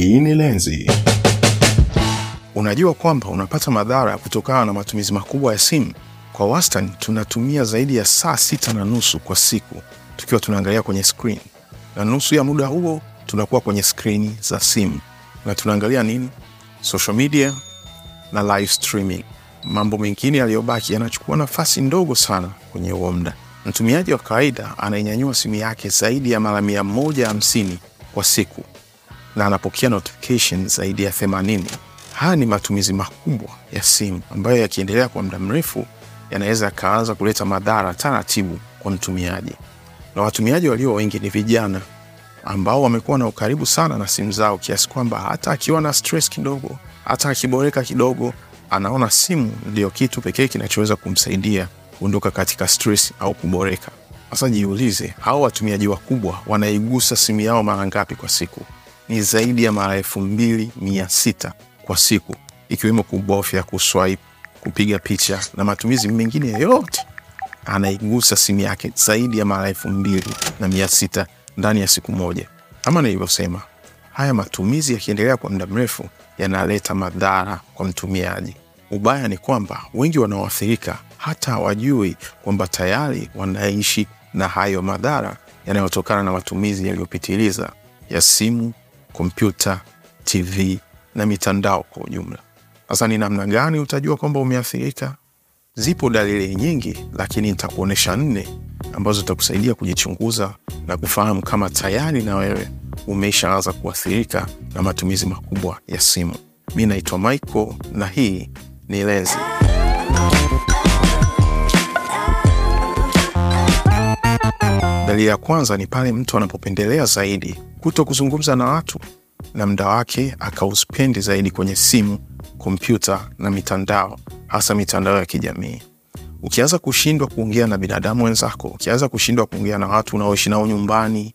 Hii ni Lenzi. Unajua kwamba unapata madhara kutokana na matumizi makubwa ya simu? Kwa wastani tunatumia zaidi ya saa sita na nusu kwa siku tukiwa tunaangalia kwenye screen, na nusu ya muda huo tunakuwa kwenye skrini za simu na tunaangalia nini? Social media na live streaming. Mambo mengine yaliyobaki yanachukua nafasi ndogo sana kwenye huo muda. Mtumiaji wa kawaida anainyanyua simu yake zaidi ya mara mia moja hamsini kwa siku na anapokea notification zaidi ya 80. Haya ni matumizi makubwa ya simu ambayo yakiendelea kwa muda mrefu yanaweza yakaanza kuleta madhara taratibu kwa mtumiaji, na watumiaji walio wengi ni vijana ambao wamekuwa na ukaribu sana na simu zao kiasi kwamba hata akiwa na stress kidogo, hata akiboreka kidogo, anaona simu ndio kitu pekee kinachoweza kumsaidia kuondoka katika stress au kuboreka. Sasa jiulize, hao watumiaji wakubwa wanaigusa simu yao mara ngapi kwa siku? Ni zaidi ya mara elfu mbili mia sita kwa siku, ikiwemo kubofya, kuswipe, kupiga picha na matumizi mengine yoyote. Anaigusa simu yake zaidi ya mara elfu mbili na mia sita ndani ya siku moja. Kama nilivyosema, haya matumizi yakiendelea kwa muda mrefu yanaleta madhara kwa mtumiaji. Ubaya ni kwamba wengi wanaoathirika hata hawajui kwamba tayari wanaishi na hayo madhara yanayotokana na matumizi yaliyopitiliza ya simu, kompyuta, TV na mitandao kwa ujumla. Sasa ni namna gani utajua kwamba umeathirika? Zipo dalili nyingi, lakini nitakuonyesha nne ambazo zitakusaidia kujichunguza na kufahamu kama tayari na wewe umeishaanza kuathirika na matumizi makubwa ya simu. Mi naitwa Michael na hii ni Lenzi. Dalili ya kwanza ni pale mtu anapopendelea zaidi kuto kuzungumza na watu na muda wake akauspendi zaidi kwenye simu, kompyuta na mitandao, hasa mitandao ya kijamii. Ukianza kushindwa kuongea na binadamu wenzako, ukianza kushindwa kuongea na watu unaoishi nao nyumbani,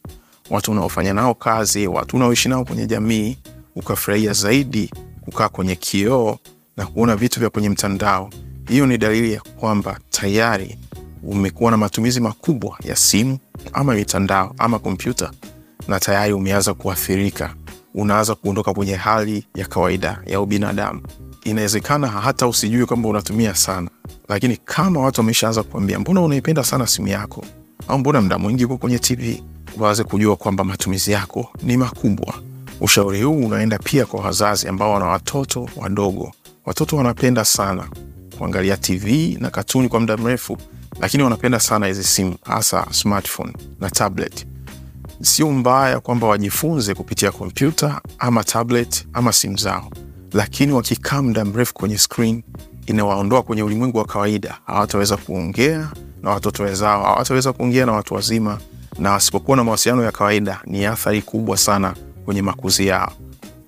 watu unaofanya nao kazi, watu unaoishi nao kwenye jamii, ukafurahia zaidi kukaa kwenye kioo na kuona vitu vya kwenye mtandao, hiyo ni dalili ya kwamba tayari umekuwa na matumizi makubwa ya simu ama mitandao ama kompyuta, na tayari umeanza kuathirika. Unaanza kuondoka kwenye hali ya kawaida ya ubinadamu. Inawezekana hata usijui kwamba unatumia sana, lakini kama watu wameshaanza kuambia mbona unaipenda sana simu yako, au mbona mda mwingi uko kwenye TV, waanze kujua kwamba matumizi yako ni makubwa. Ushauri huu unaenda pia kwa wazazi ambao wana watoto wadogo. Watoto wanapenda sana kuangalia TV na katuni kwa muda mrefu, lakini wanapenda sana hizi simu, hasa smartphone na tablet. Sio mbaya kwamba wajifunze kupitia kompyuta ama tablet ama simu zao, lakini wakikaa muda mrefu kwenye screen inawaondoa kwenye ulimwengu wa kawaida. Hawataweza kuongea na watoto wenzao, hawataweza kuongea na watu wazima, na wasipokuwa na mawasiliano ya kawaida, ni athari kubwa sana kwenye makuzi yao.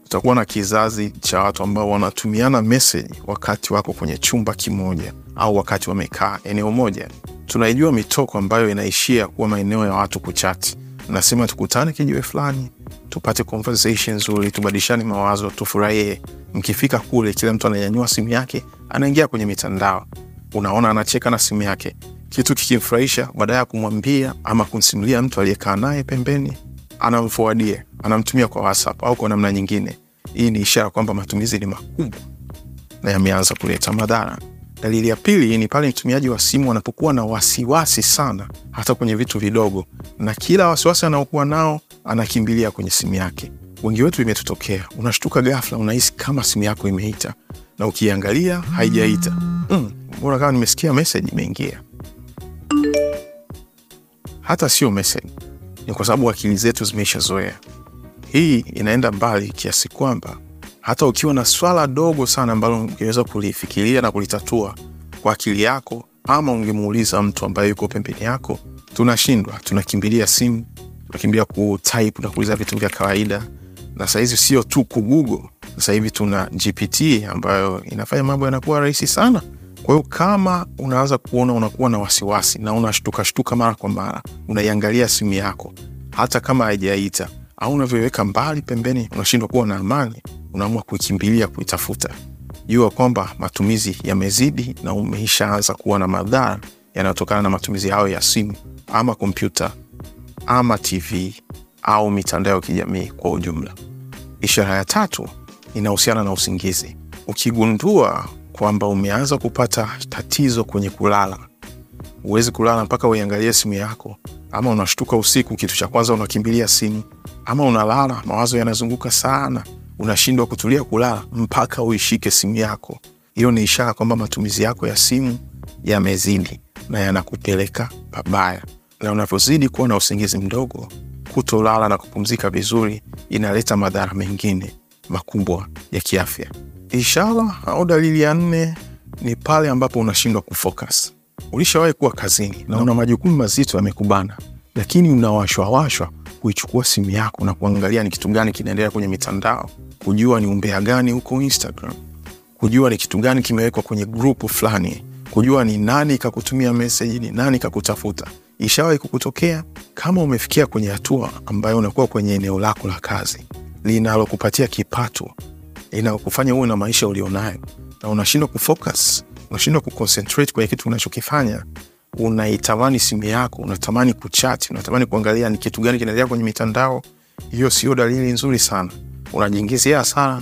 Utakuwa na kizazi cha watu ambao wanatumiana meseji wakati wako kwenye chumba kimoja au wakati wamekaa eneo moja. Tunaijua mitoko ambayo inaishia kuwa maeneo ya watu kuchati. Nasema tukutane kijiwe fulani, tupate conversation nzuri, tubadilishane mawazo, tufurahie. Mkifika kule, kila mtu ananyanyua simu yake, anaingia kwenye mitandao. Unaona anacheka na simu yake, kitu kikimfurahisha, baada ya kumwambia ama kumsimulia mtu aliyekaa naye pembeni, anamforwardia, anamtumia kwa WhatsApp au kwa namna nyingine. Hii ni ishara kwamba matumizi ni makubwa na yameanza kuleta madhara. Dalili ya pili ni pale mtumiaji wa simu anapokuwa na wasiwasi sana, hata kwenye vitu vidogo, na kila wasiwasi anaokuwa nao anakimbilia kwenye simu yake. Wengi wetu imetutokea, unashtuka ghafla, unahisi kama simu yako imeita, na ukiangalia haijaita. Mm, bora kama nimesikia meseji imeingia? Hata sio meseji, ni kwa sababu akili zetu zimeishazoea. Hii inaenda mbali kiasi kwamba hata ukiwa na swala dogo sana ambalo ungeweza kulifikiria na kulitatua kwa akili yako, ama ungemuuliza mtu ambaye yuko pembeni yako, tunashindwa. Tunakimbilia simu, tunakimbilia kutype na kuuliza vitu vya kawaida. Na sahizi sio tu kugugo, sasahivi tuna GPT ambayo inafanya mambo yanakuwa rahisi sana. Kwa hiyo kama unaanza kuona unakuwa na wasiwasi na unashtukashtuka mara kwa mara, unaiangalia simu yako hata kama haijaita au unavyoiweka mbali pembeni, unashindwa kuwa na amani, unaamua kuikimbilia kuitafuta, jua kwamba matumizi yamezidi na umeishaanza kuwa na madhara yanayotokana na matumizi hayo ya simu ama kompyuta ama TV au mitandao ya kijamii kwa ujumla. Ishara ya tatu inahusiana na usingizi. Ukigundua kwamba umeanza kupata tatizo kwenye kulala, huwezi kulala mpaka uiangalie simu yako, ama unashtuka usiku, kitu cha kwanza unakimbilia simu, ama unalala mawazo yanazunguka sana, unashindwa kutulia kulala mpaka uishike simu yako, hiyo ni ishara kwamba matumizi yako ya simu yamezidi na yanakupeleka pabaya. Na unavyozidi kuwa na usingizi mdogo, kutolala na kupumzika vizuri, inaleta madhara mengine makubwa ya kiafya. Ishara au dalili ya nne ni pale ambapo unashindwa kufocus. Ulishawahi kuwa kazini na una majukumu mazito yamekubana, lakini unawashwawashwa kuichukua simu yako na kuangalia ni kitu gani kinaendelea kwenye mitandao, kujua ni umbea gani huko Instagram, kujua ni kitu gani kimewekwa kwenye grupu fulani, kujua ni nani kakutumia meseji, ni nani kakutafuta. Ishawahi kukutokea? Kama umefikia kwenye hatua ambayo unakuwa kwenye eneo lako la kazi linalokupatia kipato, linalokufanya uwe na maisha ulionayo, na unashindwa kufocus, unashindwa kuconcentrate kwenye kitu unachokifanya, unaitamani simu yako, unatamani kuchati, unatamani kuangalia ni kitu gani kinaendelea kwenye mitandao, hiyo sio dalili nzuri sana. Unajiingizia hasara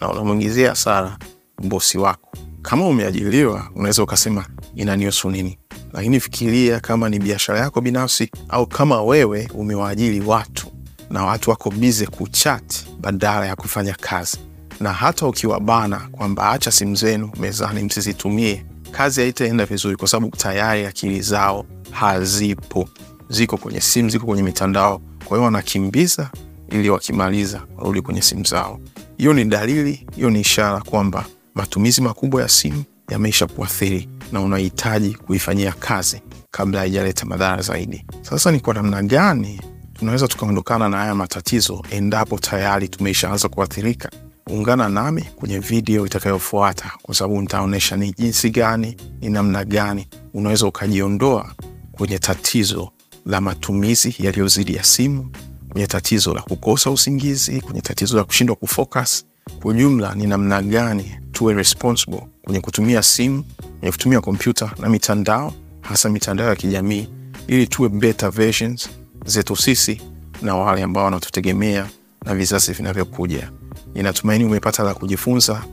na unamwingizia hasara bosi wako. Kama umeajiriwa, unaweza ukasema inanihusu nini? Lakini fikiria kama ni biashara yako binafsi, au kama wewe umewaajiri watu na watu wako bize kuchat badala ya kufanya kazi, na hata ukiwabana kwamba acha simu zenu mezani msizitumie, kazi haitaenda vizuri, kwa sababu tayari akili zao hazipo, ziko kwenye simu, ziko kwenye mitandao. Kwa hiyo wanakimbiza ili wakimaliza warudi kwenye simu zao. Hiyo ni dalili, hiyo ni ishara kwamba matumizi makubwa ya simu yameisha kuathiri na unahitaji kuifanyia kazi kabla haijaleta madhara zaidi. Sasa ni kwa namna gani tunaweza tukaondokana na haya matatizo endapo tayari tumeishaanza kuathirika? Ungana nami kwenye video itakayofuata, kwa sababu nitaonyesha ni jinsi gani, ni namna gani unaweza ukajiondoa kwenye tatizo la matumizi yaliyozidi ya simu, kwenye tatizo la kukosa usingizi, kwenye tatizo la kushindwa kufocus. Kwa ujumla, ni namna gani tuwe responsible kwenye kutumia simu, kwenye kutumia kompyuta na mitandao, hasa mitandao ya kijamii, ili tuwe better versions zetu sisi na wale ambao wanatutegemea na vizazi vinavyokuja. Ninatumaini umepata la kujifunza.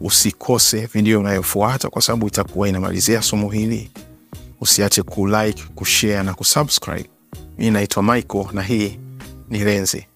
Usikose video inayofuata kwa sababu itakuwa inamalizia somo hili. Usiache kulike, kushare na kusubscribe. Mi naitwa Michael na hii ni Lenzi.